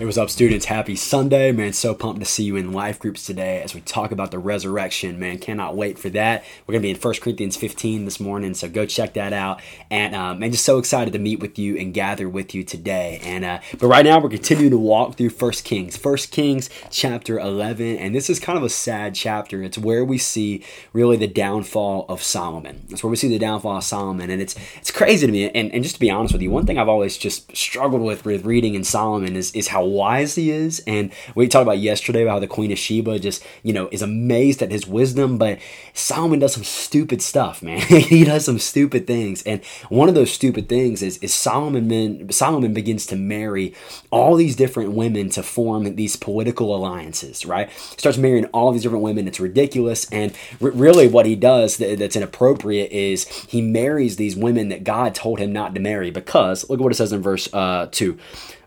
Hey, what's up, students? Happy Sunday, man. So pumped to see you in life groups today as we talk about the resurrection, man. Cannot wait for that. We're going to be in 1 Corinthians 15 this morning, so go check that out. And, um, man, just so excited to meet with you and gather with you today. And, uh, but right now, we're continuing to walk through 1 Kings, 1 Kings chapter 11. And this is kind of a sad chapter. It's where we see really the downfall of Solomon. That's where we see the downfall of Solomon. And it's, it's crazy to me. And, and just to be honest with you, one thing I've always just struggled with with reading in Solomon is, is how wise he is. And we talked about yesterday about how the Queen of Sheba just, you know, is amazed at his wisdom, but Solomon does some stupid stuff, man. he does some stupid things. And one of those stupid things is, is Solomon, Solomon begins to marry all these different women to form these political alliances, right? Starts marrying all these different women. It's ridiculous. And r- really, what he does that, that's inappropriate is he marries these women that God told him not to marry because, look at what it says in verse uh, 2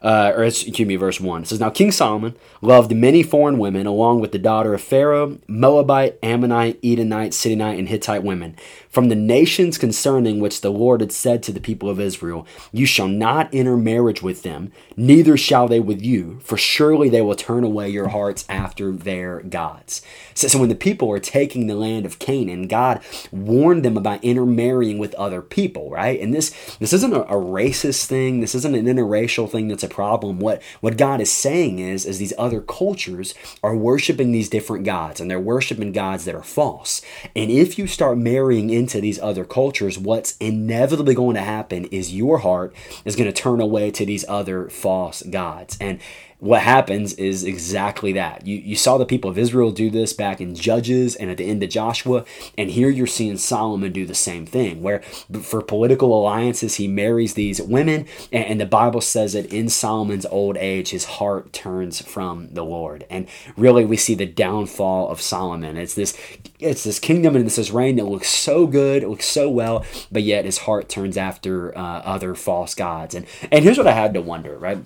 uh, or excuse me, verse 1. It says, Now King Solomon loved many foreign women, along with the daughter of Pharaoh, Moabite, Ammonite, Edomite, Sidonite, and Hittite women, from the nations concerning which the Lord had said to the people of Israel, You shall not enter marriage with them, neither shall they with you, for surely they will turn away your hearts after their gods. So, so when the people were taking the land of Canaan, God warned them about intermarrying with other people, right? And this this isn't a, a racist thing, this isn't an interracial thing that's a problem. What what God is saying is, is these other cultures are worshiping these different gods, and they're worshiping gods that are false. And if you start marrying into these other cultures, what's inevitably going to happen is your heart is going to turn away to these other false gods. And what happens is exactly that. You, you saw the people of Israel do this back in Judges and at the end of Joshua, and here you're seeing Solomon do the same thing, where for political alliances, he marries these women, and, and the Bible says that in Solomon's old age, his heart turns from the Lord. And really, we see the downfall of Solomon. It's this, it's this kingdom and it's this reign that looks so good, it looks so well, but yet his heart turns after uh, other false gods. And, and here's what I had to wonder, right?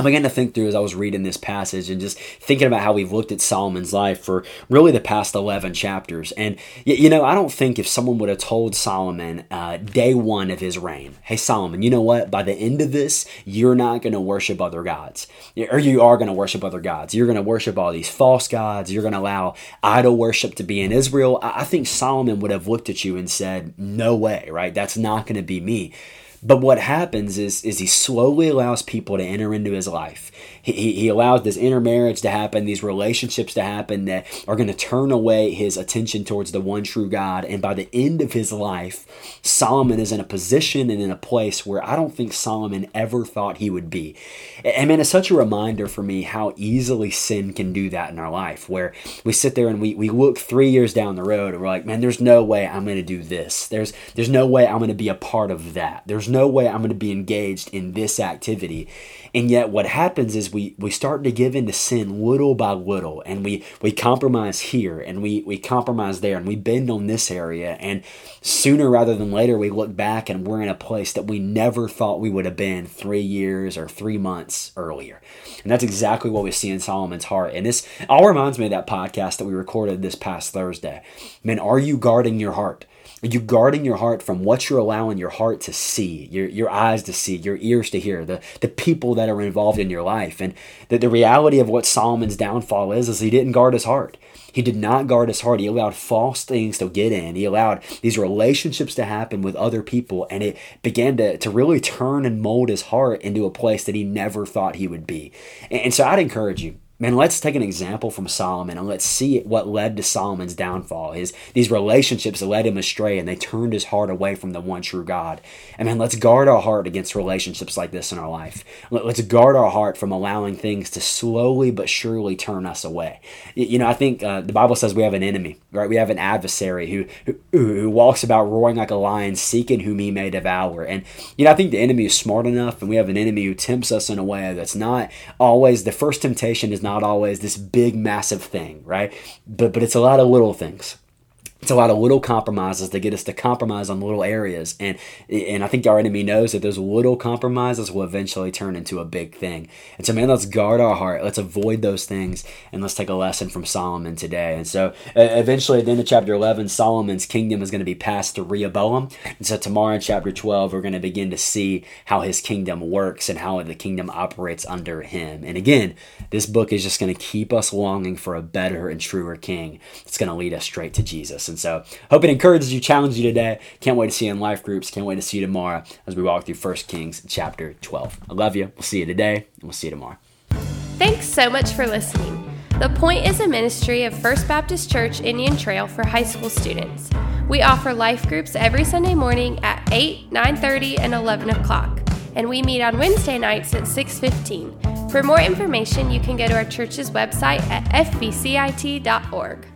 I began to think through as I was reading this passage and just thinking about how we've looked at Solomon's life for really the past 11 chapters. And, you know, I don't think if someone would have told Solomon uh, day one of his reign, hey, Solomon, you know what? By the end of this, you're not going to worship other gods. Or you are going to worship other gods. You're going to worship all these false gods. You're going to allow idol worship to be in Israel. I think Solomon would have looked at you and said, no way, right? That's not going to be me. But what happens is, is he slowly allows people to enter into his life. He, he allows this intermarriage to happen, these relationships to happen that are going to turn away his attention towards the one true God. And by the end of his life, Solomon is in a position and in a place where I don't think Solomon ever thought he would be. And man, it's such a reminder for me how easily sin can do that in our life, where we sit there and we, we look three years down the road and we're like, man, there's no way I'm going to do this. There's, there's no way I'm going to be a part of that. There's no way I'm going to be engaged in this activity. And yet what happens is we, we start to give into sin little by little and we, we compromise here and we, we compromise there and we bend on this area. And sooner rather than later, we look back and we're in a place that we never thought we would have been three years or three months earlier. And that's exactly what we see in Solomon's heart. And this all reminds me of that podcast that we recorded this past Thursday. Man, are you guarding your heart? Are you guarding your heart from what you're allowing your heart to see, your, your eyes to see, your ears to hear, the, the people that are involved in your life? And the, the reality of what Solomon's downfall is, is he didn't guard his heart. He did not guard his heart. He allowed false things to get in. He allowed these relationships to happen with other people, and it began to, to really turn and mold his heart into a place that he never thought he would be. And, and so I'd encourage you Man, let's take an example from Solomon and let's see what led to Solomon's downfall. His these relationships led him astray and they turned his heart away from the one true God. And man, let's guard our heart against relationships like this in our life. Let's guard our heart from allowing things to slowly but surely turn us away. You know, I think uh, the Bible says we have an enemy, right? We have an adversary who, who who walks about roaring like a lion, seeking whom he may devour. And you know, I think the enemy is smart enough, and we have an enemy who tempts us in a way that's not always the first temptation is not not always this big, massive thing, right? But but it's a lot of little things. It's a lot of little compromises that get us to compromise on little areas. And and i think our enemy knows that those little compromises will eventually turn into a big thing. And so man let's guard our heart. Let's avoid those things and let's take a lesson from solomon today. And so eventually at the end of chapter 11 solomon's kingdom is going to be passed to rehoboam. And so tomorrow in chapter 12 we're going to begin to see how his kingdom works and how the kingdom operates under him. And again this book is just going to keep us longing for a better and truer king. That's going to lead us straight to jesus and so, hope it encourages you, challenges you today. Can't wait to see you in life groups. Can't wait to see you tomorrow as we walk through 1 Kings chapter 12. I love you. We'll see you today, and we'll see you tomorrow. Thanks so much for listening. The Point is a ministry of First Baptist Church Indian Trail for high school students. We offer life groups every Sunday morning at 8, 9:30, and 11 o'clock, and we meet on Wednesday nights at 6:15. For more information, you can go to our church's website at fbcit.org.